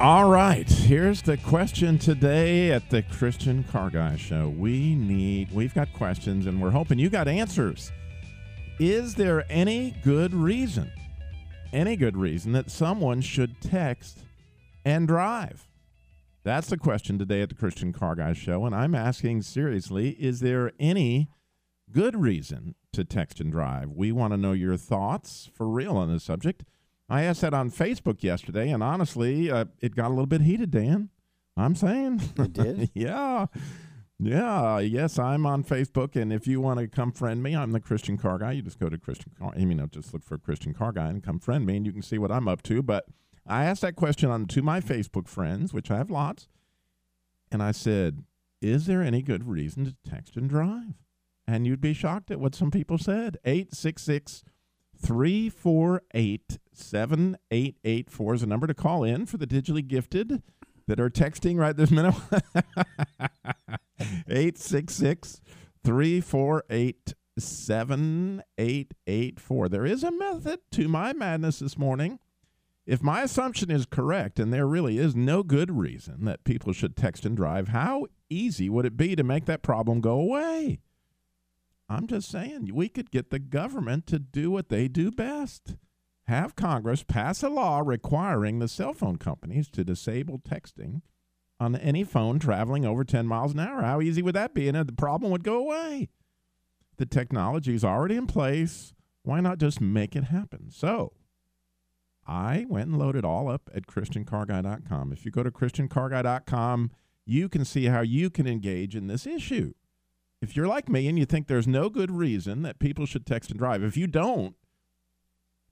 All right, here's the question today at the Christian Car Guy Show. We need, we've got questions and we're hoping you got answers. Is there any good reason, any good reason that someone should text and drive? That's the question today at the Christian Car Guy Show. And I'm asking seriously, is there any good reason to text and drive? We want to know your thoughts for real on this subject. I asked that on Facebook yesterday, and honestly, uh, it got a little bit heated, Dan. I'm saying. It did? yeah. Yeah, yes, I'm on Facebook, and if you want to come friend me, I'm the Christian Car Guy. You just go to Christian Car. I mean, just look for Christian Car Guy and come friend me, and you can see what I'm up to. But I asked that question on to my Facebook friends, which I have lots, and I said, "Is there any good reason to text and drive?" And you'd be shocked at what some people said. Eight six six 348 7884 is a number to call in for the digitally gifted that are texting right this minute. 866 348 7884. There is a method to my madness this morning. If my assumption is correct, and there really is no good reason that people should text and drive, how easy would it be to make that problem go away? I'm just saying, we could get the government to do what they do best. Have Congress pass a law requiring the cell phone companies to disable texting on any phone traveling over 10 miles an hour. How easy would that be? And the problem would go away. The technology is already in place. Why not just make it happen? So, I went and loaded all up at ChristianCarGuy.com. If you go to ChristianCarGuy.com, you can see how you can engage in this issue if you're like me and you think there's no good reason that people should text and drive, if you don't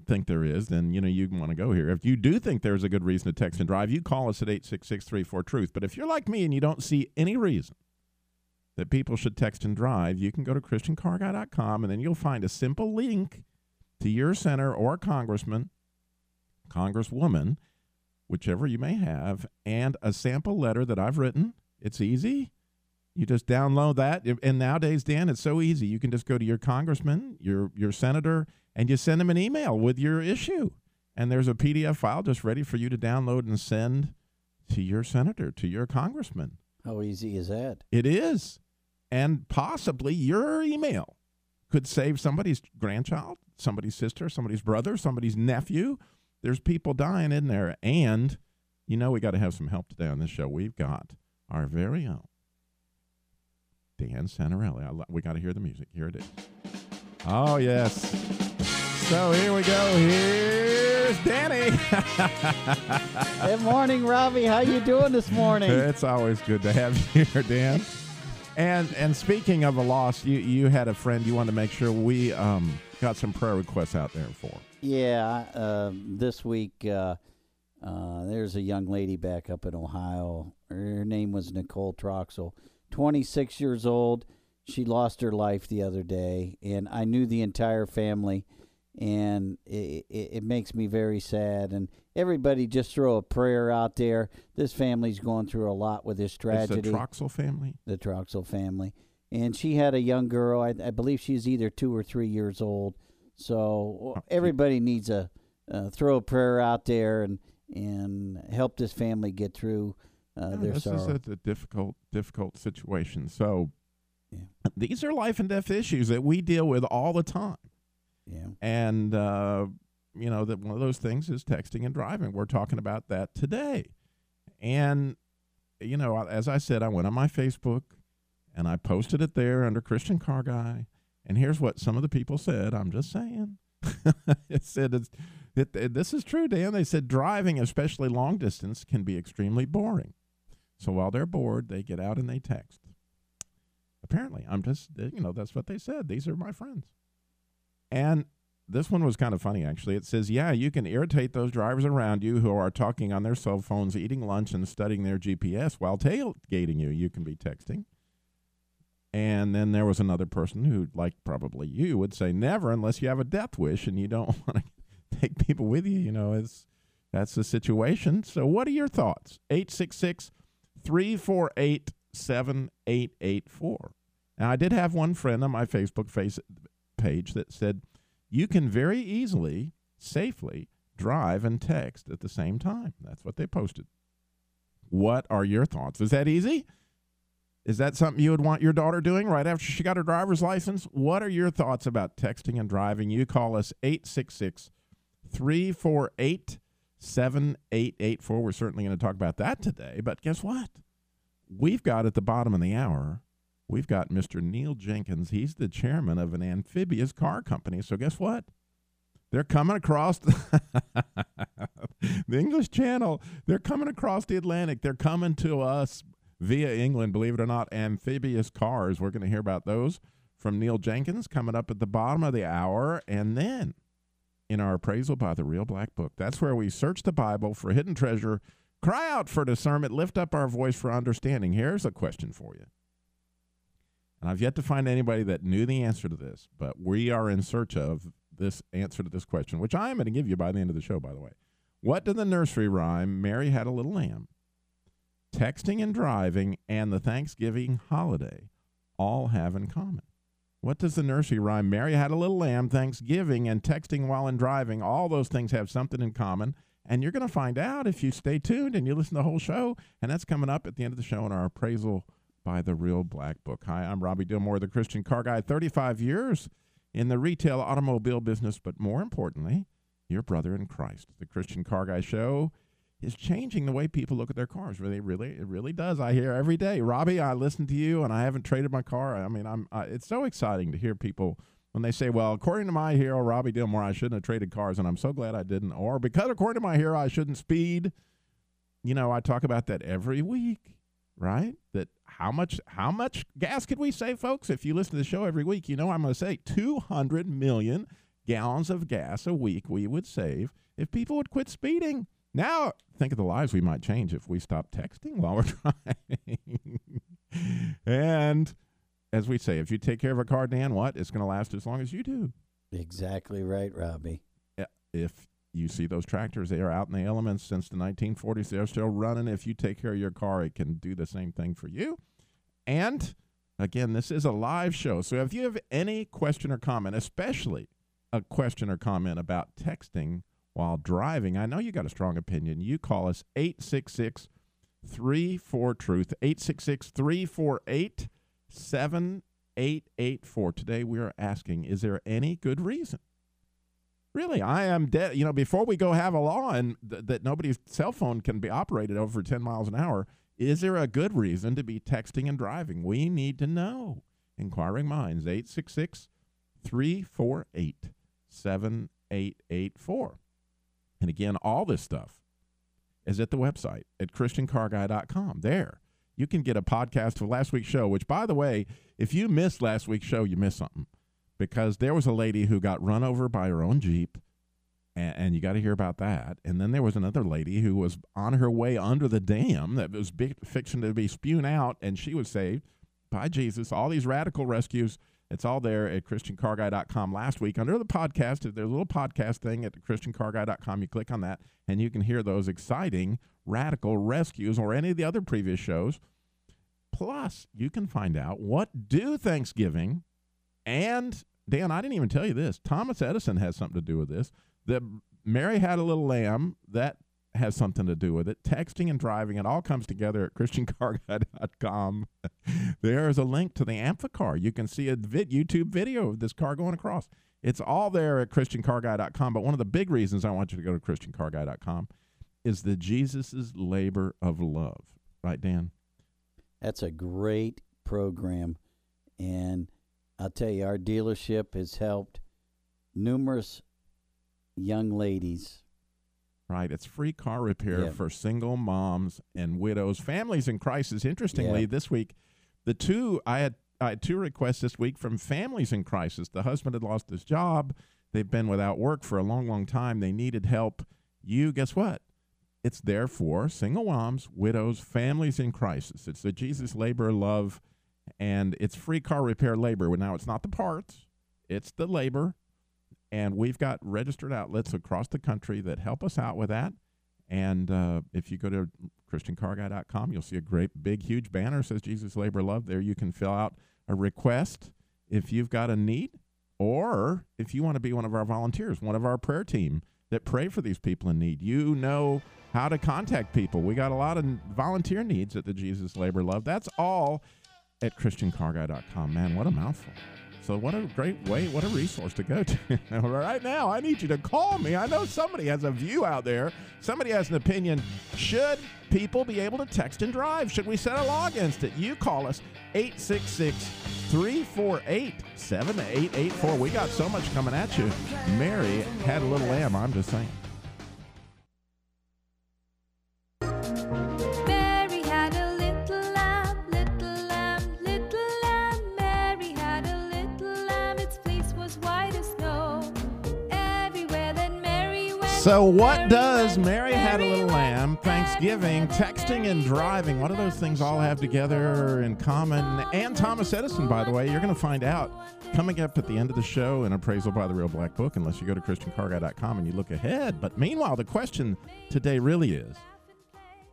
think there is, then you know you want to go here. If you do think there's a good reason to text and drive, you call us at 866 truth But if you're like me and you don't see any reason that people should text and drive, you can go to christiancarguy.com and then you'll find a simple link to your senator or congressman, congresswoman, whichever you may have, and a sample letter that I've written. It's easy. You just download that, and nowadays, Dan, it's so easy. You can just go to your congressman, your your senator, and you send them an email with your issue, and there's a PDF file just ready for you to download and send to your senator, to your congressman. How easy is that? It is, and possibly your email could save somebody's grandchild, somebody's sister, somebody's brother, somebody's nephew. There's people dying in there, and you know we got to have some help today on this show. We've got our very own Dan Santarelli. we got to hear the music. Here it is. Oh, yes. So here we go. Here's Danny. good morning, Robbie. How you doing this morning? It's always good to have you here, Dan. And and speaking of a loss, you you had a friend you wanted to make sure we um, got some prayer requests out there for. Yeah, uh, this week uh, uh, there's a young lady back up in Ohio. Her name was Nicole Troxel 26 years old. She lost her life the other day, and I knew the entire family, and it, it, it makes me very sad. And everybody, just throw a prayer out there. This family's going through a lot with this tragedy. It's the Troxel family. The Troxel family, and she had a young girl. I, I believe she's either two or three years old. So oh, everybody needs a uh, throw a prayer out there and and help this family get through uh, yeah, this sorrow. is a, a, difficult, difficult situation. So yeah. these are life and death issues that we deal with all the time. Yeah. And uh, you know that one of those things is texting and driving. We're talking about that today. And you know, as I said, I went on my Facebook and I posted it there under Christian Car Guy. And here's what some of the people said. I'm just saying. it said it's, it, it, this is true, Dan. They said driving, especially long distance, can be extremely boring. So while they're bored, they get out and they text. Apparently, I'm just, uh, you know, that's what they said. These are my friends. And this one was kind of funny actually. It says, "Yeah, you can irritate those drivers around you who are talking on their cell phones, eating lunch, and studying their GPS while tailgating you. You can be texting." And then there was another person who, like probably you, would say, "Never, unless you have a death wish and you don't want to take people with you." You know, it's that's the situation. So, what are your thoughts? 866 348 7884. Now, I did have one friend on my Facebook face page that said you can very easily, safely drive and text at the same time. That's what they posted. What are your thoughts? Is that easy? Is that something you would want your daughter doing right after she got her driver's license? What are your thoughts about texting and driving? You call us 866 348 7884. We're certainly going to talk about that today. But guess what? We've got at the bottom of the hour we've got Mr. Neil Jenkins. He's the chairman of an amphibious car company. So guess what? They're coming across the, the English Channel. They're coming across the Atlantic. They're coming to us via England, believe it or not, amphibious cars. We're going to hear about those from Neil Jenkins coming up at the bottom of the hour. And then in our appraisal by the Real Black Book, that's where we search the Bible for hidden treasure, cry out for discernment, lift up our voice for understanding. Here's a question for you. And I've yet to find anybody that knew the answer to this, but we are in search of this answer to this question, which I am going to give you by the end of the show, by the way. What did the nursery rhyme, Mary Had a Little Lamb, texting and driving, and the Thanksgiving holiday all have in common? What does the nursery rhyme, Mary Had a Little Lamb, Thanksgiving, and texting while in driving, all those things have something in common? And you're going to find out if you stay tuned and you listen to the whole show. And that's coming up at the end of the show in our appraisal by the Real Black Book. Hi, I'm Robbie Dilmore, the Christian Car Guy, 35 years in the retail automobile business, but more importantly, your brother in Christ. The Christian Car Guy Show is changing the way people look at their cars. Really, really, it really does. I hear every day, Robbie. I listen to you, and I haven't traded my car. I mean, I'm. I, it's so exciting to hear people when they say, "Well, according to my hero, Robbie Dilmore, I shouldn't have traded cars," and I'm so glad I didn't. Or because according to my hero, I shouldn't speed. You know, I talk about that every week, right? That how much how much gas could we save, folks? If you listen to the show every week, you know I'm going to say 200 million gallons of gas a week we would save if people would quit speeding. Now, think of the lives we might change if we stop texting while we're driving. and as we say, if you take care of a car, Dan, what? It's going to last as long as you do. Exactly right, Robbie. If you see those tractors, they are out in the elements since the 1940s. They're still running. If you take care of your car, it can do the same thing for you. And again, this is a live show. So if you have any question or comment, especially a question or comment about texting while driving, I know you got a strong opinion. You call us 866 34 Truth, 866 348 7884. Today we are asking Is there any good reason? Really, I am dead. You know, before we go have a law and th- that nobody's cell phone can be operated over 10 miles an hour, is there a good reason to be texting and driving? We need to know. Inquiring Minds, 866 348 7884. And again, all this stuff is at the website at ChristianCarGuy.com. There, you can get a podcast of last week's show, which, by the way, if you missed last week's show, you missed something because there was a lady who got run over by her own Jeep. And, you got to hear about that. And then there was another lady who was on her way under the dam that was fiction to be spewed out, and she was saved by Jesus. All these radical rescues. It's all there at ChristianCarGuy.com last week under the podcast. There's a little podcast thing at ChristianCarGuy.com. You click on that, and you can hear those exciting radical rescues or any of the other previous shows. Plus, you can find out what do Thanksgiving and Dan, I didn't even tell you this. Thomas Edison has something to do with this. The Mary had a little lamb that has something to do with it. Texting and driving, it all comes together at ChristianCarGuy.com. there is a link to the Amphicar. You can see a vid- YouTube video of this car going across. It's all there at ChristianCarGuy.com. But one of the big reasons I want you to go to ChristianCarGuy.com is the Jesus's labor of love. Right, Dan? That's a great program. And I'll tell you, our dealership has helped numerous young ladies. Right. It's free car repair Yeah. for single moms and widows, families in crisis. Interestingly, Yeah. this week, the two I had I had two requests this week from families in crisis. The husband had lost his job. They've been without work for a long, long time. They needed help. You, guess what? It's there for single moms, widows, families in crisis. It's the Jesus Labor Love, and it's free car repair labor. Now, it's not the parts, it's the labor. And we've got registered outlets across the country that help us out with that. And uh, if you go to ChristianCarGuy.com, you'll see a great, big, huge banner says Jesus Labor Love. There you can fill out a request if you've got a need or if you want to be one of our volunteers, one of our prayer team that pray for these people in need. You know how to contact people. We got a lot of volunteer needs at the Jesus Labor Love. That's all at ChristianCarGuy.com. Man, what a mouthful. So what a great way, what a resource to go to. right now, I need you to call me. I know somebody has a view out there. Somebody has an opinion. Should people be able to text and drive? Should we set a law against it? You call us 866 348 7884. We got so much coming at you. Mary had a little lamb, I'm just saying. So, what does Mary Had a Little Lamb, Thanksgiving, texting, and driving? What do those things all have together in common? And Thomas Edison, by the way, you're going to find out coming up at the end of the show in Appraisal by the Real Black Book, unless you go to ChristianCarGuy.com and you look ahead. But meanwhile, the question today really is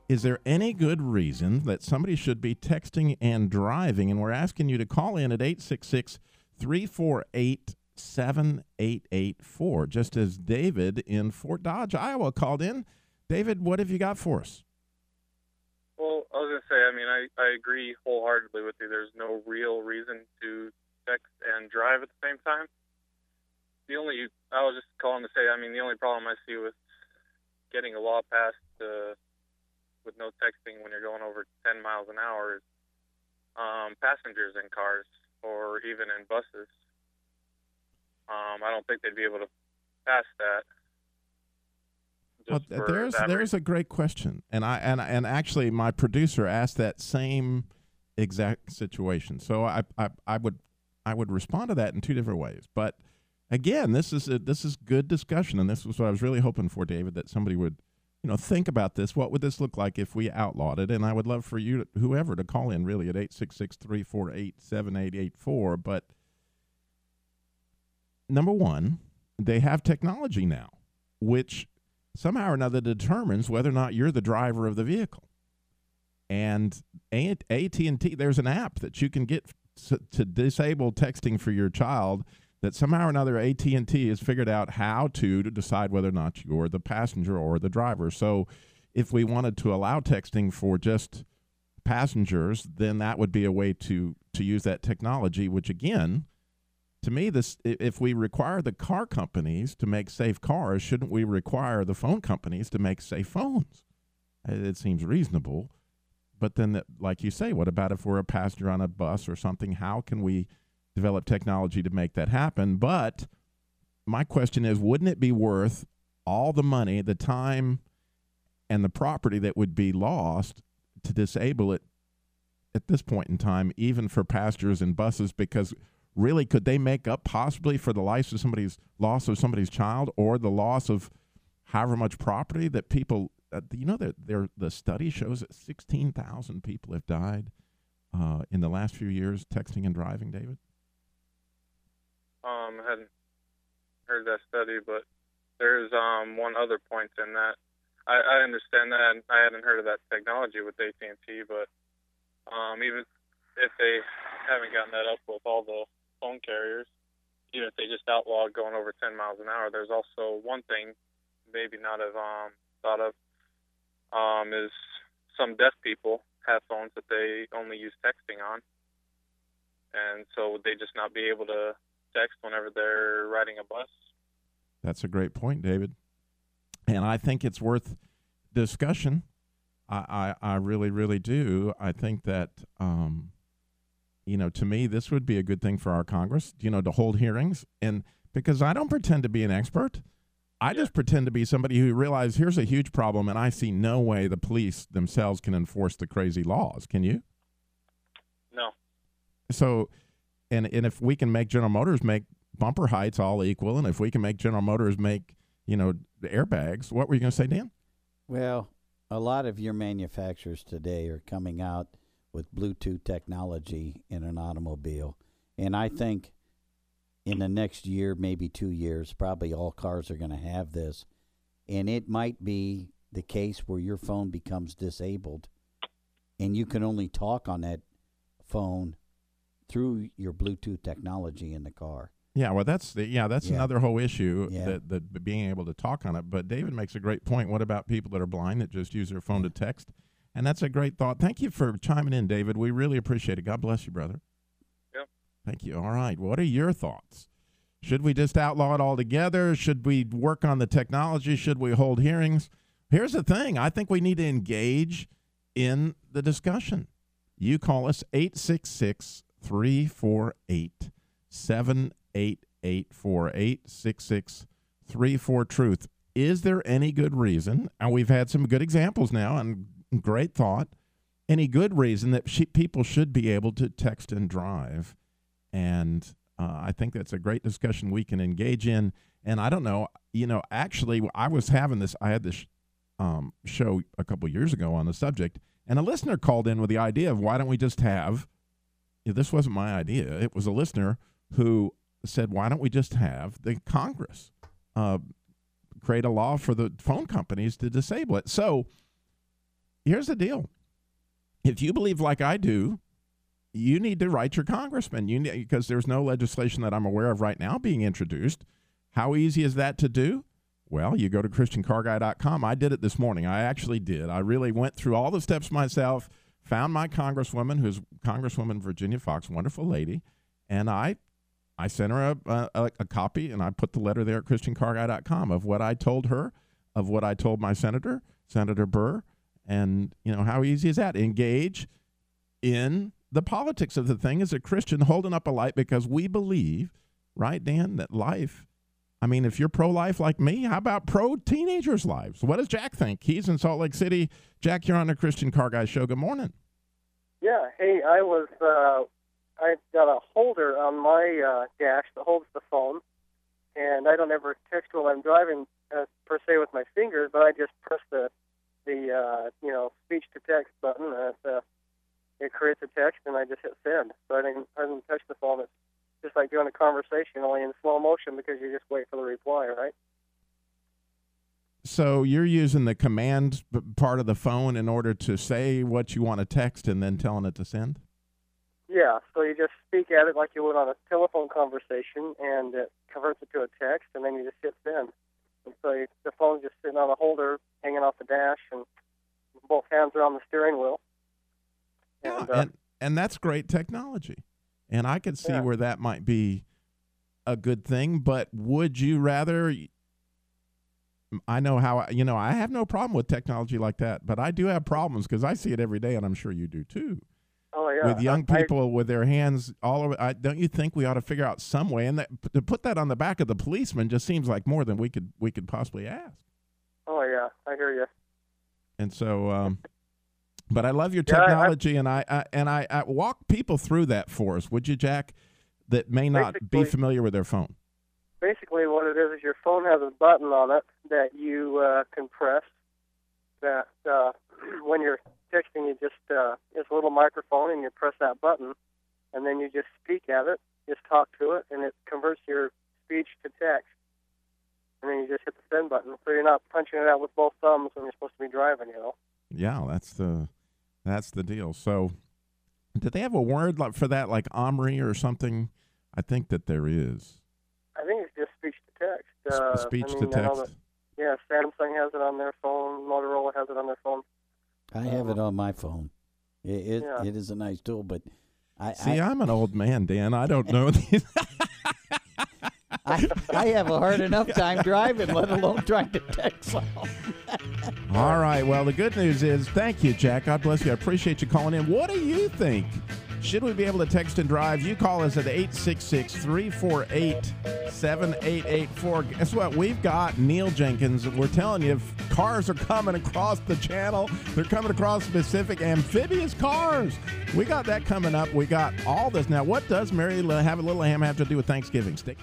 Is there any good reason that somebody should be texting and driving? And we're asking you to call in at 866 348 7884, just as David in Fort Dodge, Iowa called in. David, what have you got for us? Well, I was going to say, I mean, I, I agree wholeheartedly with you. There's no real reason to text and drive at the same time. The only, I was just calling to say, I mean, the only problem I see with getting a law passed uh, with no texting when you're going over 10 miles an hour is um, passengers in cars or even in buses. Um, I don't think they'd be able to pass that. Well, there's there's a great question, and I and and actually my producer asked that same exact situation. So I I, I would I would respond to that in two different ways. But again, this is a, this is good discussion, and this was what I was really hoping for, David, that somebody would you know think about this. What would this look like if we outlawed it? And I would love for you, to, whoever, to call in really at eight six six three four eight seven eight eight four. But number one, they have technology now, which somehow or another determines whether or not you're the driver of the vehicle. And AT&T, there's an app that you can get to disable texting for your child that somehow or another AT&T has figured out how to, to decide whether or not you're the passenger or the driver. So if we wanted to allow texting for just passengers, then that would be a way to to use that technology, which again – to me, this if we require the car companies to make safe cars, shouldn't we require the phone companies to make safe phones? It seems reasonable. But then, like you say, what about if we're a passenger on a bus or something? How can we develop technology to make that happen? But my question is wouldn't it be worth all the money, the time, and the property that would be lost to disable it at this point in time, even for passengers and buses? Because really could they make up possibly for the loss of somebody's loss of somebody's child or the loss of however much property that people uh, you know that the study shows that 16,000 people have died uh, in the last few years texting and driving david? Um I hadn't heard that study but there's um one other point in that. I, I understand that. I hadn't heard of that technology with AT&T but um even if they haven't gotten that up with all the phone carriers, even if they just outlawed going over 10 miles an hour, there's also one thing maybe not have um, thought of um, is some deaf people have phones that they only use texting on. And so would they just not be able to text whenever they're riding a bus? That's a great point, David. And I think it's worth discussion. I, I, I really, really do. I think that um, you know, to me, this would be a good thing for our Congress, you know, to hold hearings. And because I don't pretend to be an expert, I just pretend to be somebody who realizes here's a huge problem, and I see no way the police themselves can enforce the crazy laws. Can you? No. So, and and if we can make General Motors make bumper heights all equal, and if we can make General Motors make you know airbags, what were you going to say, Dan? Well, a lot of your manufacturers today are coming out with Bluetooth technology in an automobile, and I think in the next year, maybe two years, probably all cars are going to have this, and it might be the case where your phone becomes disabled, and you can only talk on that phone through your Bluetooth technology in the car. Yeah, well, that's the, yeah, that's Yeah. another whole issue Yeah. that that being able to talk on it. But David makes a great point. What about people that are blind that just use their phone to text? And that's a great thought. Thank you for chiming in, David. We really appreciate it. God bless you, brother. Yep. Thank you. All right. What are your thoughts? Should we just outlaw it altogether? Should we work on the technology? Should we hold hearings? Here's the thing I think we need to engage in the discussion. You call us 866 348 7884 866 34 Truth. Is there any good reason? And we've had some good examples now and great thought. Any good reason that she, people should be able to text and drive? And uh, I think that's a great discussion we can engage in. And I don't know, you know, actually, I was having this, I had this um, show a couple years ago on the subject, and a listener called in with the idea of why don't we just have, this wasn't my idea, it was a listener who said, why don't we just have the Congress uh, create a law for the phone companies to disable it? So here's the deal. If you believe like I do, you need to write your congressman. You need, because there's no legislation that I'm aware of right now being introduced. How easy is that to do? Well, you go to christiancarguy.com. I did it this morning. I actually did. I really went through all the steps myself, found my congresswoman, who's Congresswoman Virginia Foxx, wonderful lady, and I I sent her a, a, a copy and I put the letter there at christiancarguy.com of what I told her, of what I told my senator, Senator Burr, and you know how easy is that? Engage in the politics of the thing as a Christian, holding up a light because we believe, right, Dan, that life. I mean, if you're pro life like me, how about pro teenagers' lives? What does Jack think? He's in Salt Lake City. Jack, you're on the Christian Car Guy Show. Good morning. Yeah. Hey, I was uh, I got a holder on my uh, dash that holds the phone, and I don't ever text while I'm driving uh, per se with my fingers, but I just press the the uh, you know speech to text button, and it, uh, it creates a text, and I just hit send. So I didn't I didn't touch the phone. It's just like doing a conversation, only in slow motion because you just wait for the reply, right? So you're using the command part of the phone in order to say what you want to text and then telling it to send? Yeah, so you just speak at it like you would on a telephone conversation, and it converts it to a text, and then you just hit send. And so you, the phone's just sitting on a holder, hanging off the dash, and both hands are on the steering wheel. Yeah, And, uh, and and that's great technology, and I could see Yeah. where that might be a good thing. But would you rather? I know how you know I have no problem with technology like that, but I do have problems because I see it every day, and I'm sure you do too. Yeah, with young I- people with their hands all over, I, don't you think we ought to figure out some way? And that, to put that on the back of the policeman just seems like more than we could we could possibly ask. oh yeah, I hear you. And so, um, but I love your Yeah, I- I- technology, and I, I and I, I walk people through that for us, would you, Jack? That may not be familiar with their phone. Basically, what it is is your phone has a button on it that you uh, can press. That uh, when you're texting, you just uh, it's a little microphone, and you press that button, and then you just speak at it, just talk to it, and it converts your speech to text. And then you just hit the send button, so you're not punching it out with both thumbs when you're supposed to be driving. You know. Yeah, that's the that's the deal. So, did they have a word for that, like Omri or something? I think that there is I think it's just speech to text. Uh, speech I to mean, know text. that- yeah, Samsung has it on their phone. Motorola has it on their phone. I have it on my phone. It it, Yeah. it is a nice tool, but I See, I, I'm an old man, Dan. I don't know. these- I, I have a hard enough time driving, let alone trying to text. All right. Well, the good news is, thank you, Jack. God bless you. I appreciate you calling in. What do you think? Should we be able to text and drive? You call us at 866 348 7884. Guess what? We've got Neil Jenkins. We're telling you, cars are coming across the channel. They're coming across specific amphibious cars. We got that coming up. We got all this. Now, what does Mary Have a Little Ham have to do with Thanksgiving? Stick.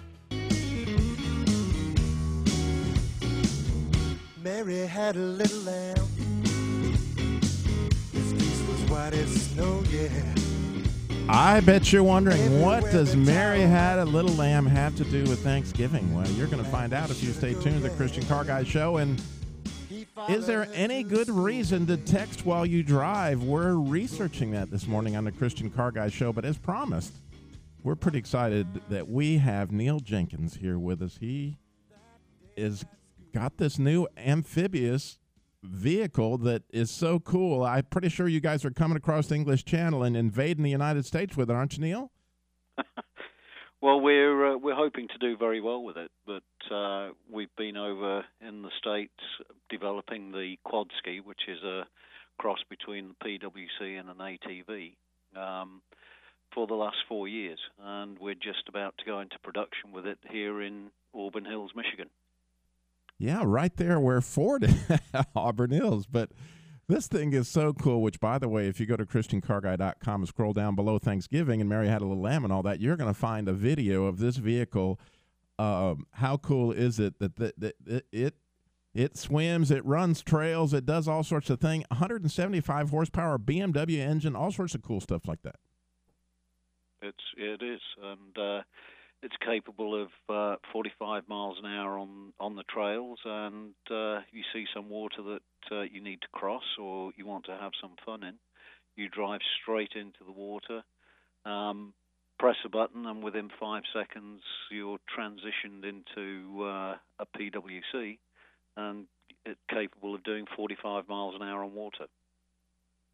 Mary had a little lamb. His fleece was white as snow, yeah. I bet you're wondering what does Mary Had a Little Lamb have to do with Thanksgiving? Well, you're going to find out if you stay tuned to the Christian Car Guy Show. And is there any good reason to text while you drive? We're researching that this morning on the Christian Car Guy Show. But as promised, we're pretty excited that we have Neil Jenkins here with us. He is got this new amphibious vehicle that is so cool. I'm pretty sure you guys are coming across the English Channel and invading the United States with it, aren't you, Neil? well, we're uh, we're hoping to do very well with it, but uh, we've been over in the states developing the Quad Ski, which is a cross between PWC and an ATV. Um, for the last four years, and we're just about to go into production with it here in Auburn Hills, Michigan. Yeah, right there where Ford Auburn Hills. But this thing is so cool, which, by the way, if you go to ChristianCarGuy.com and scroll down below Thanksgiving and Mary Had a Little Lamb and all that, you're going to find a video of this vehicle. Um, how cool is it that, that, that, that it it swims, it runs trails, it does all sorts of things. 175 horsepower BMW engine, all sorts of cool stuff like that. It's it is, and uh, it's capable of uh, 45 miles an hour on, on the trails, and uh, you see some water that uh, you need to cross or you want to have some fun in, you drive straight into the water, um, press a button, and within five seconds you're transitioned into uh, a PWC, and capable of doing 45 miles an hour on water.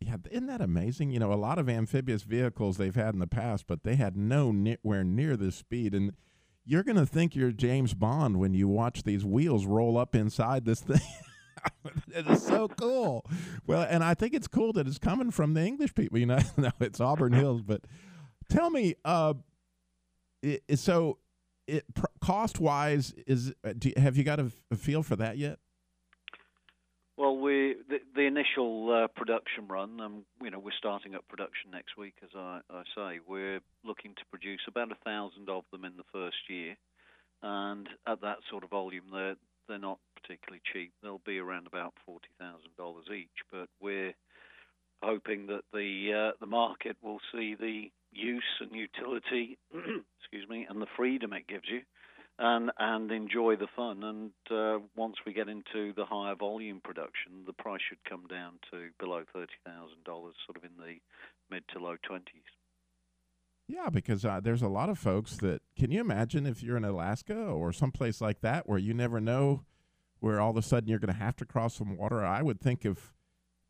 Yeah, isn't that amazing? You know, a lot of amphibious vehicles they've had in the past, but they had no nowhere near this speed. And you're going to think you're James Bond when you watch these wheels roll up inside this thing. it is so cool. Well, and I think it's cool that it's coming from the English people. You know, no, it's Auburn Hills. But tell me, uh, it, so it cost wise is uh, do, have you got a, a feel for that yet? Well, we the, the initial uh, production run, um, you know, we're starting up production next week, as I, I say. We're looking to produce about a thousand of them in the first year, and at that sort of volume, they're they're not particularly cheap. They'll be around about forty thousand dollars each, but we're hoping that the uh, the market will see the use and utility, excuse me, and the freedom it gives you and and enjoy the fun. And uh, once we get into the higher volume production, the price should come down to below thirty thousand dollars, sort of in the mid to low twenties. Yeah, because uh, there's a lot of folks that can you imagine if you're in Alaska or someplace like that where you never know where all of a sudden you're going to have to cross some water. I would think of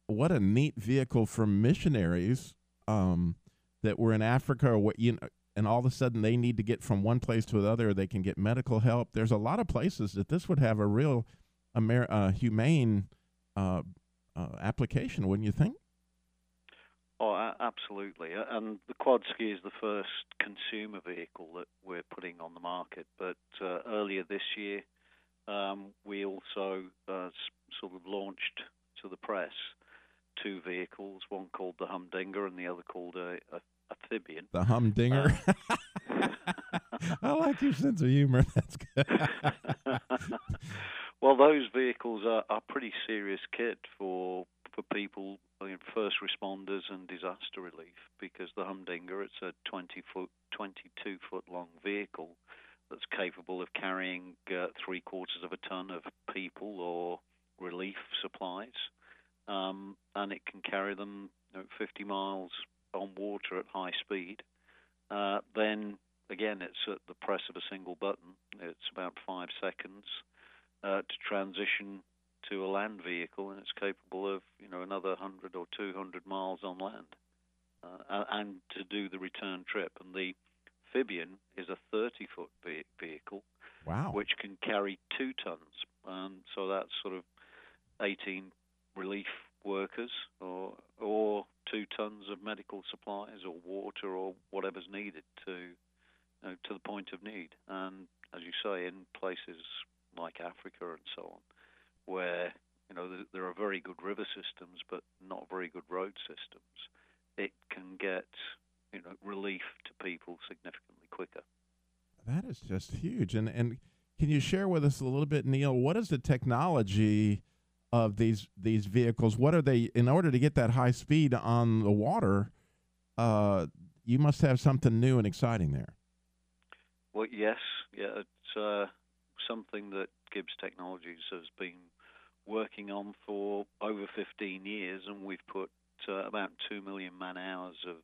what a neat vehicle for missionaries um, that were in Africa or what you know and all of a sudden they need to get from one place to another. They can get medical help. There's a lot of places that this would have a real Amer- uh, humane uh, uh, application, wouldn't you think? Oh, absolutely. And the Quad Ski is the first consumer vehicle that we're putting on the market. But uh, earlier this year, um, we also uh, sort of launched to the press two vehicles, one called the Humdinga and the other called a, a amphibian. The humdinger. Uh, I like your sense of humor. That's good. well, those vehicles are, are pretty serious kit for for people, first responders and disaster relief, because the Humdinga it's a 20 foot, 22 foot long vehicle that's capable of carrying uh, three quarters of a ton of people or relief supplies, um, and it can carry them you know, 50 miles on water at high speed, uh, then again it's at the press of a single button. It's about five seconds uh, to transition to a land vehicle, and it's capable of you know another 100 or 200 miles on land, uh, and to do the return trip. And the amphibian is a 30 foot vehicle, wow, which can carry two tons. Um, so that's sort of 18 relief workers or or two tons of medical supplies or water or whatever's needed to you know, to the point of need. And as you say, in places like Africa and so on, where you know there are very good river systems but not very good road systems, it can get you know relief to people significantly quicker. That is just huge. And and can you share with us a little bit, Neil? What is the technology of these these vehicles. What are they in order to get that high speed on the water? Uh, you must have something new and exciting there. Well, yes, yeah, it's uh, something that Gibbs Technologies has been working on for over 15 years, and we've put uh, about 2 million man hours of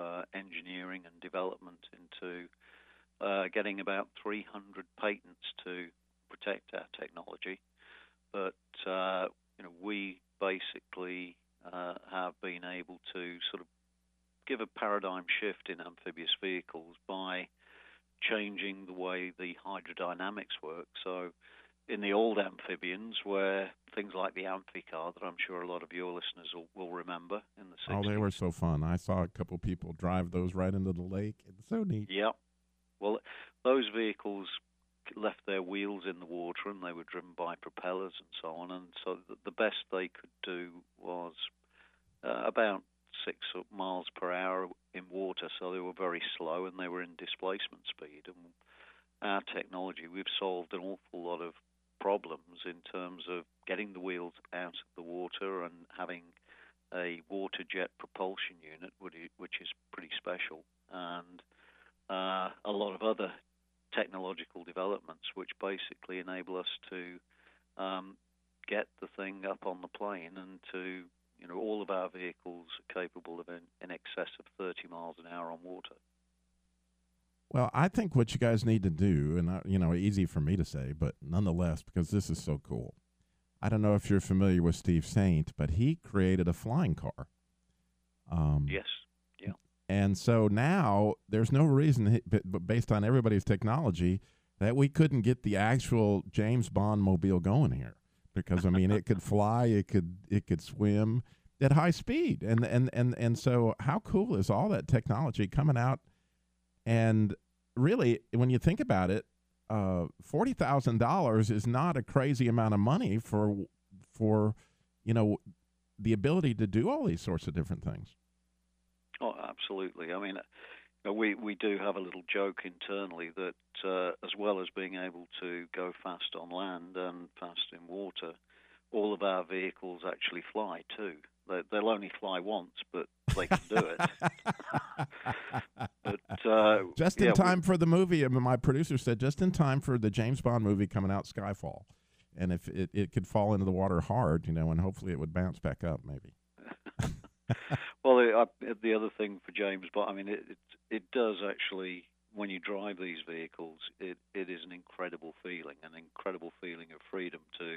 uh, engineering and development into uh, getting about 300 patents to protect our technology. But uh, you know, we basically uh, have been able to sort of give a paradigm shift in amphibious vehicles by changing the way the hydrodynamics work. So, in the old amphibians, where things like the Amphicar, that I'm sure a lot of your listeners will, will remember in the 60s. Oh, they were so fun. I saw a couple people drive those right into the lake. It's so neat. Yep. Well, those vehicles left their wheels in the water and they were driven by propellers and so on. And so the, best they could do was uh, about six miles per hour in water. So they were very slow and they were in displacement speed. And our technology, we've solved an awful lot of problems in terms of getting the wheels out of the water and having a water jet propulsion unit, which is pretty special, and uh, a lot of other technological developments which basically enable us to um, get the thing up on the plane and to, you know, all of our vehicles are capable of in, in excess of 30 miles an hour on water. Well, I think what you guys need to do, and I, you know, easy for me to say, but nonetheless, because this is so cool. I don't know if you're familiar with Steve Saint, but he created a flying car. Um, yes. And so now there's no reason, but based on everybody's technology, that we couldn't get the actual James Bond mobile going here. Because I mean, it could fly, it could it could swim at high speed, and and and and so how cool is all that technology coming out? And really, when you think about it, uh, forty thousand dollars is not a crazy amount of money for for you know the ability to do all these sorts of different things. Oh, absolutely. I mean, we we do have a little joke internally that uh, as well as being able to go fast on land and fast in water, all of our vehicles actually fly too. They, will only fly once, but they can do it. but uh, just in yeah, time we, for the movie. I mean, my producer said just in time for the James Bond movie coming out, Skyfall. And if it, it could fall into the water hard, you know, and hopefully it would bounce back up, maybe. well, the, uh, the other thing for James Bond, I mean, it, it it does actually when you drive these vehicles, it, it is an incredible feeling, an incredible feeling of freedom to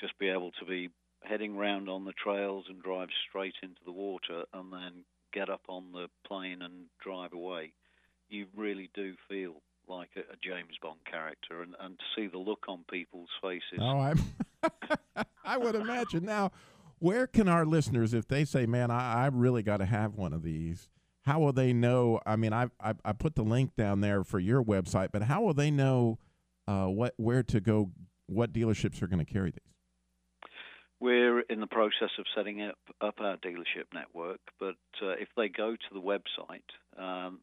just be able to be heading round on the trails and drive straight into the water and then get up on the plane and drive away. You really do feel like a, a James Bond character, and, and to see the look on people's faces. Oh, I, I would imagine. Now, where can our listeners, if they say, "Man, I, I really got to have one of these," how will they know? I mean, I, I, I put the link down there for your website, but how will they know uh, what where to go? What dealerships are going to carry these? We're in the process of setting up, up our dealership network, but uh, if they go to the website, um,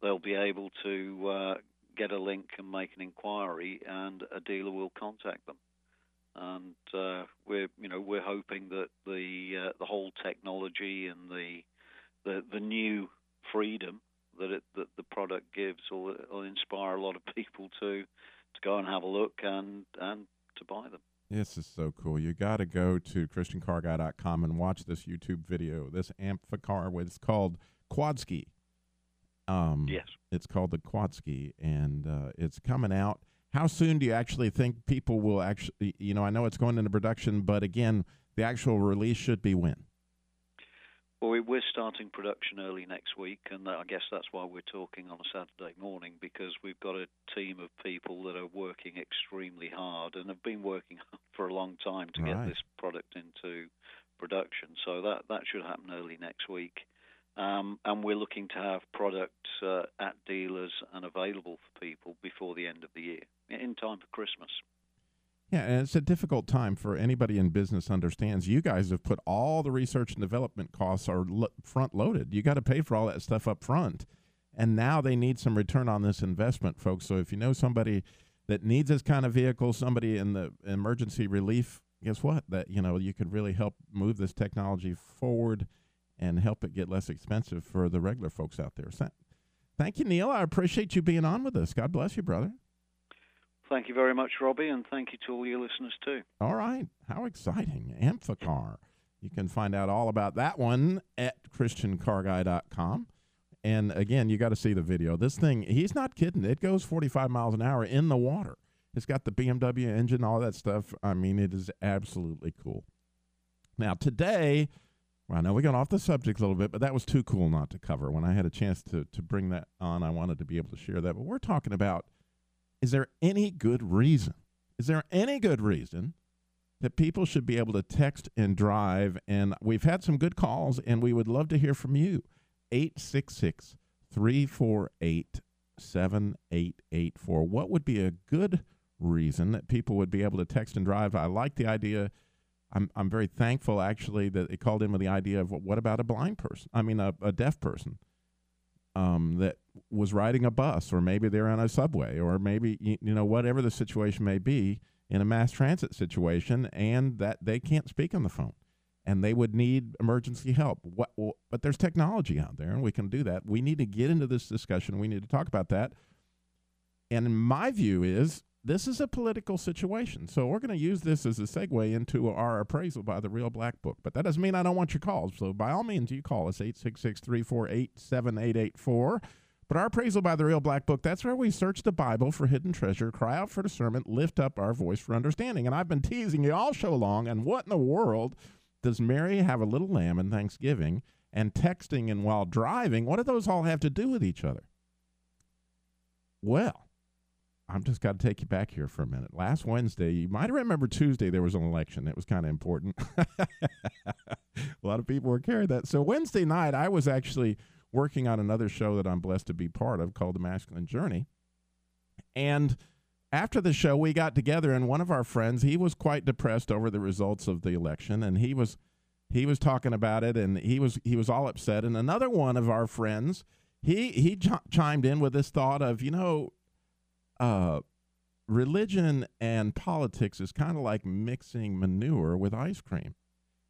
they'll be able to uh, get a link and make an inquiry, and a dealer will contact them. And uh, we're, you know, we're hoping that the uh, the whole technology and the the, the new freedom that it, that the product gives will, will inspire a lot of people to to go and have a look and and to buy them. This is so cool. You got to go to christiancarguy.com and watch this YouTube video. This Amphicar, it's called Quadski. Um, yes. It's called the Quadski, and uh, it's coming out. How soon do you actually think people will actually, you know, I know it's going into production, but again, the actual release should be when? Well, we're starting production early next week, and I guess that's why we're talking on a Saturday morning because we've got a team of people that are working extremely hard and have been working for a long time to right. get this product into production. So that that should happen early next week, um, and we're looking to have product uh, at dealers and available for people before the end of the year, in time for Christmas. Yeah, and it's a difficult time for anybody in business understands. You guys have put all the research and development costs are lo- front loaded. You got to pay for all that stuff up front. And now they need some return on this investment, folks. So if you know somebody that needs this kind of vehicle, somebody in the emergency relief guess what? That you know you could really help move this technology forward and help it get less expensive for the regular folks out there. So, thank you, Neil. I appreciate you being on with us. God bless you, brother. Thank you very much, Robbie, and thank you to all your listeners too. All right. How exciting. Amphicar. You can find out all about that one at christiancarguy.com. And again, you got to see the video. This thing, he's not kidding. It goes 45 miles an hour in the water. It's got the BMW engine, all that stuff. I mean, it is absolutely cool. Now, today, well, I know we got off the subject a little bit, but that was too cool not to cover. When I had a chance to, to bring that on, I wanted to be able to share that. But we're talking about is there any good reason? Is there any good reason that people should be able to text and drive? And we've had some good calls, and we would love to hear from you. 866 348 7884. What would be a good reason that people would be able to text and drive? I like the idea. I'm, I'm very thankful, actually, that they called in with the idea of what about a blind person? I mean, a, a deaf person um, that was riding a bus, or maybe they're on a subway, or maybe you, you know whatever the situation may be in a mass transit situation, and that they can't speak on the phone, and they would need emergency help. What, but there's technology out there, and we can do that. We need to get into this discussion. We need to talk about that. And my view is this is a political situation. So we're going to use this as a segue into our appraisal by the Real Black Book. But that doesn't mean I don't want your calls. So by all means, you call us 866 348 7884. But our appraisal by the Real Black Book, that's where we search the Bible for hidden treasure, cry out for discernment, lift up our voice for understanding. And I've been teasing you all show long. And what in the world does Mary have a little lamb in Thanksgiving and texting and while driving? What do those all have to do with each other? Well, I'm just got to take you back here for a minute. Last Wednesday, you might remember Tuesday there was an election. It was kind of important. a lot of people were carrying that. So Wednesday night, I was actually working on another show that I'm blessed to be part of called The Masculine Journey. And after the show, we got together, and one of our friends, he was quite depressed over the results of the election, and he was he was talking about it, and he was he was all upset. And another one of our friends, he he ch- chimed in with this thought of, you know, uh, religion and politics is kind of like mixing manure with ice cream.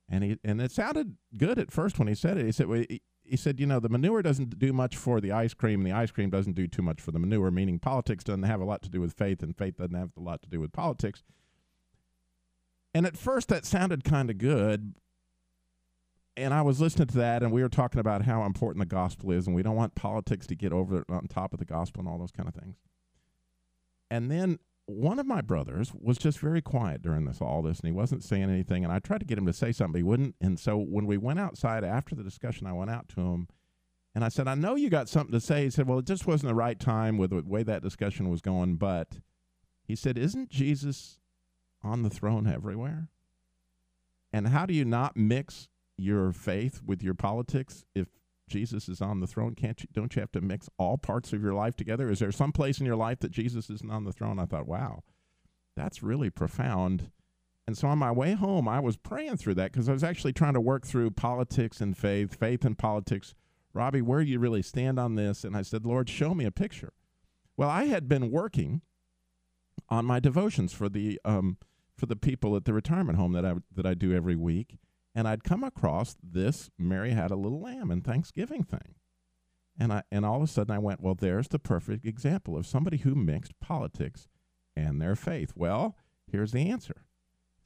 And he and it sounded good at first when he said it. He said, well, he, he said, you know, the manure doesn't do much for the ice cream, and the ice cream doesn't do too much for the manure. Meaning, politics doesn't have a lot to do with faith, and faith doesn't have a lot to do with politics. And at first, that sounded kind of good. And I was listening to that, and we were talking about how important the gospel is, and we don't want politics to get over on top of the gospel and all those kind of things. And then one of my brothers was just very quiet during this all this and he wasn't saying anything and I tried to get him to say something he wouldn't. And so when we went outside after the discussion I went out to him and I said I know you got something to say. He said well it just wasn't the right time with the way that discussion was going but he said isn't Jesus on the throne everywhere? And how do you not mix your faith with your politics if Jesus is on the throne, can't you? Don't you have to mix all parts of your life together? Is there some place in your life that Jesus isn't on the throne? I thought, wow, that's really profound. And so on my way home, I was praying through that because I was actually trying to work through politics and faith, faith and politics. Robbie, where do you really stand on this? And I said, Lord, show me a picture. Well, I had been working on my devotions for the um, for the people at the retirement home that I that I do every week and I'd come across this Mary had a little lamb and Thanksgiving thing. And I and all of a sudden I went, well, there's the perfect example of somebody who mixed politics and their faith. Well, here's the answer.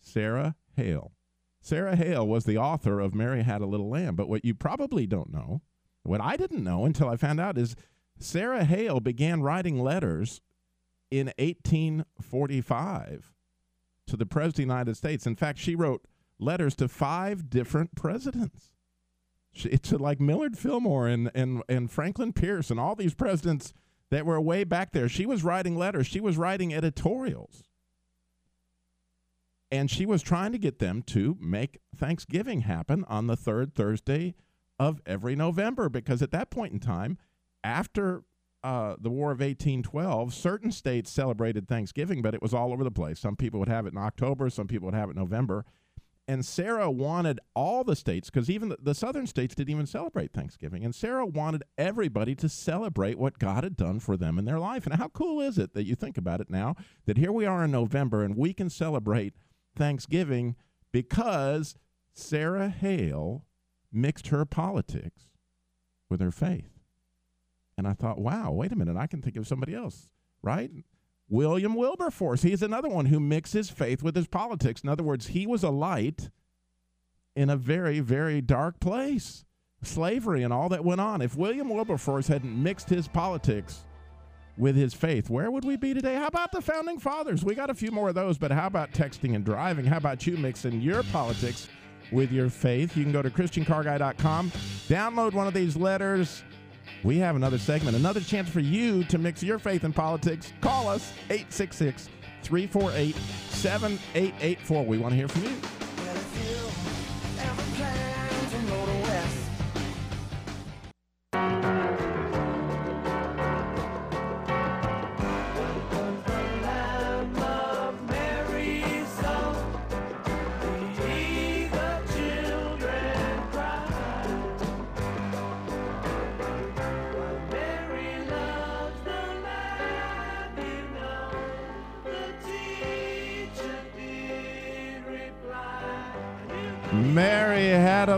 Sarah Hale. Sarah Hale was the author of Mary Had a Little Lamb, but what you probably don't know, what I didn't know until I found out is Sarah Hale began writing letters in 1845 to the President of the United States. In fact, she wrote letters to five different presidents. It's like Millard Fillmore and, and, and Franklin Pierce and all these presidents that were way back there. She was writing letters, she was writing editorials. And she was trying to get them to make Thanksgiving happen on the third Thursday of every November because at that point in time, after uh, the War of 1812, certain states celebrated Thanksgiving, but it was all over the place. Some people would have it in October, some people would have it in November and Sarah wanted all the states, because even the, the, southern states didn't even celebrate Thanksgiving. And Sarah wanted everybody to celebrate what God had done for them in their life. And how cool is it that you think about it now that here we are in November and we can celebrate Thanksgiving because Sarah Hale mixed her politics with her faith. And I thought, wow, wait a minute, I can think of somebody else, right? William Wilberforce. He's another one who mixes faith with his politics. In other words, he was a light in a very, very dark place. Slavery and all that went on. If William Wilberforce hadn't mixed his politics with his faith, where would we be today? How about the founding fathers? We got a few more of those, but how about texting and driving? How about you mixing your politics with your faith? You can go to ChristianCarGuy.com, download one of these letters. We have another segment, another chance for you to mix your faith and politics. Call us 866 348 7884. We want to hear from you.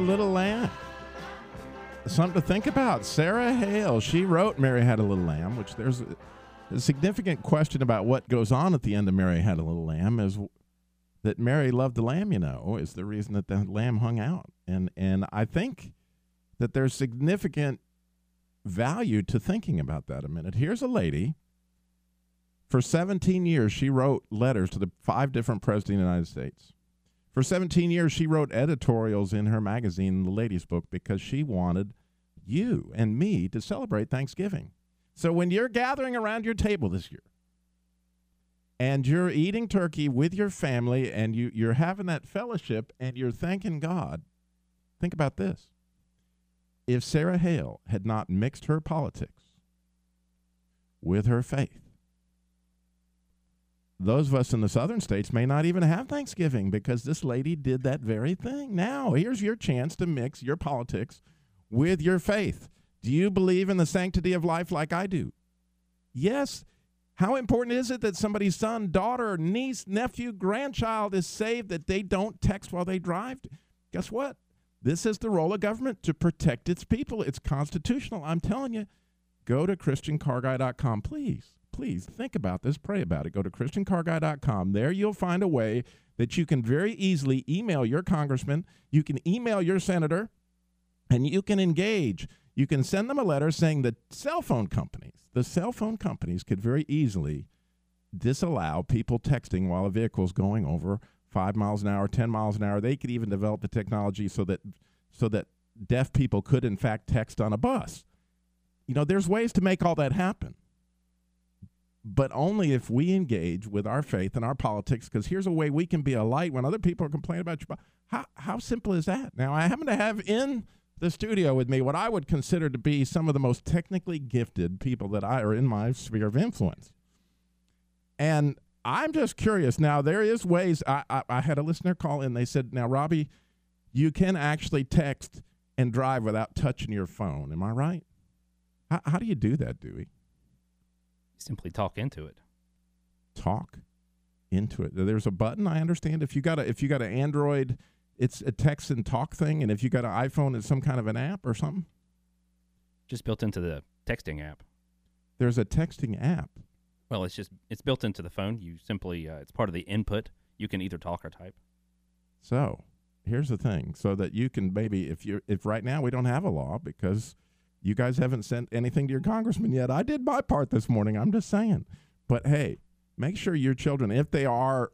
Little lamb. Something to think about. Sarah Hale, she wrote Mary Had a Little Lamb, which there's a, a significant question about what goes on at the end of Mary Had a Little Lamb is that Mary loved the lamb, you know, is the reason that the lamb hung out. And and I think that there's significant value to thinking about that a minute. Here's a lady for 17 years she wrote letters to the five different presidents of the United States. For 17 years, she wrote editorials in her magazine, The Ladies Book, because she wanted you and me to celebrate Thanksgiving. So when you're gathering around your table this year and you're eating turkey with your family and you, you're having that fellowship and you're thanking God, think about this. If Sarah Hale had not mixed her politics with her faith, those of us in the southern states may not even have Thanksgiving because this lady did that very thing. Now, here's your chance to mix your politics with your faith. Do you believe in the sanctity of life like I do? Yes. How important is it that somebody's son, daughter, niece, nephew, grandchild is saved that they don't text while they drive? Guess what? This is the role of government to protect its people. It's constitutional. I'm telling you, go to ChristianCarGuy.com, please please think about this, pray about it. Go to ChristianCarGuy.com. There you'll find a way that you can very easily email your congressman, you can email your senator, and you can engage. You can send them a letter saying that cell phone companies, the cell phone companies could very easily disallow people texting while a vehicle is going over five miles an hour, 10 miles an hour. They could even develop the technology so that so that deaf people could in fact text on a bus. You know, there's ways to make all that happen but only if we engage with our faith and our politics. Because here's a way we can be a light when other people are complaining about you. How how simple is that? Now I happen to have in the studio with me what I would consider to be some of the most technically gifted people that I are in my sphere of influence, and I'm just curious. Now there is ways. I I, I had a listener call in. They said, "Now Robbie, you can actually text and drive without touching your phone. Am I right? How, how do you do that, Dewey?" Simply talk into it. talk into it. There's a button. I understand if you got a if you got an Android, it's a text and talk thing, and if you got an iPhone, it's some kind of an app or something. Just built into the texting app. There's a texting app. Well, it's just it's built into the phone. You simply uh, it's part of the input. You can either talk or type. So here's the thing: so that you can maybe if you if right now we don't have a law because you guys haven't sent anything to your congressman yet. I did my part this morning. I'm just saying. But hey, make sure your children, if they are,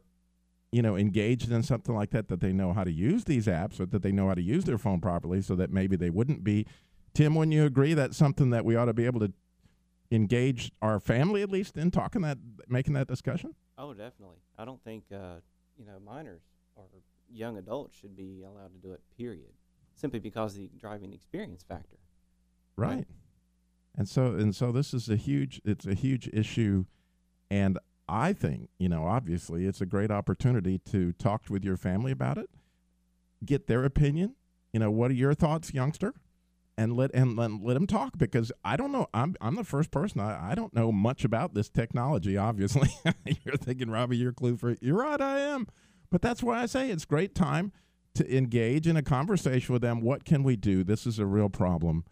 you know, engaged in something like that, that they know how to use these apps or that they know how to use their phone properly so that maybe they wouldn't be. Tim, when you agree that's something that we ought to be able to engage our family at least in talking that, making that discussion? Oh, definitely. I don't think uh, you know minors or young adults should be allowed to do it. Period. Simply because of the driving experience factor. Right. And so and so this is a huge it's a huge issue and I think, you know, obviously it's a great opportunity to talk with your family about it, get their opinion. You know, what are your thoughts, youngster? And let and let, let them talk because I don't know. I'm I'm the first person. I, I don't know much about this technology. Obviously, you're thinking, Robbie, you're clue for. You're right. I am, But that's why I say it's great time to engage in a conversation with them. What can we do? This is a real problem.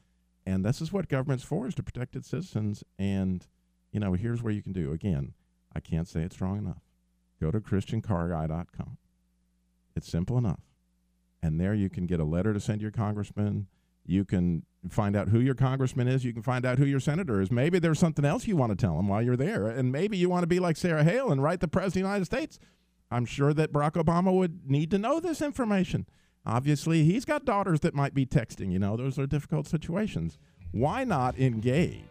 And this is what government's for is to protect its citizens. And, you know, here's where you can do. Again, I can't say it strong enough. Go to ChristianCarGuy.com. It's simple enough. And there you can get a letter to send to your congressman. You can find out who your congressman is. You can find out who your senator is. Maybe there's something else you want to tell them while you're there. And maybe you want to be like Sarah Hale and write the President of the United States. I'm sure that Barack Obama would need to know this information. Obviously, he's got daughters that might be texting. You know, those are difficult situations. Why not engage?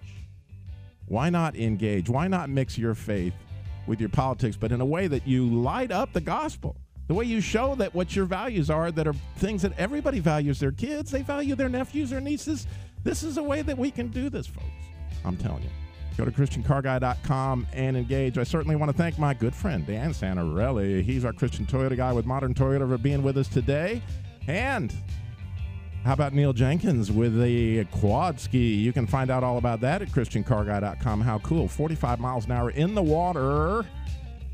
Why not engage? Why not mix your faith with your politics, but in a way that you light up the gospel? The way you show that what your values are, that are things that everybody values their kids, they value their nephews, their nieces. This is a way that we can do this, folks. I'm telling you. Go to ChristianCarGuy.com and engage. I certainly want to thank my good friend Dan Santarelli. He's our Christian Toyota guy with Modern Toyota for being with us today. And how about Neil Jenkins with the Quadski? You can find out all about that at ChristianCarGuy.com. How cool. 45 miles an hour in the water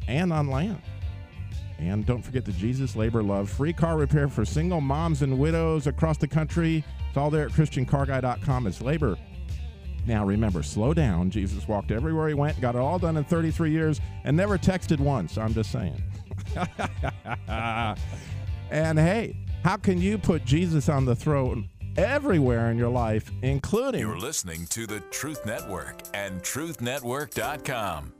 and on land. And don't forget the Jesus Labor Love free car repair for single moms and widows across the country. It's all there at ChristianCarGuy.com. It's labor. Now remember, slow down. Jesus walked everywhere he went, got it all done in 33 years, and never texted once. I'm just saying. and hey, how can you put Jesus on the throne everywhere in your life, including You're listening to the Truth Network and TruthNetwork.com.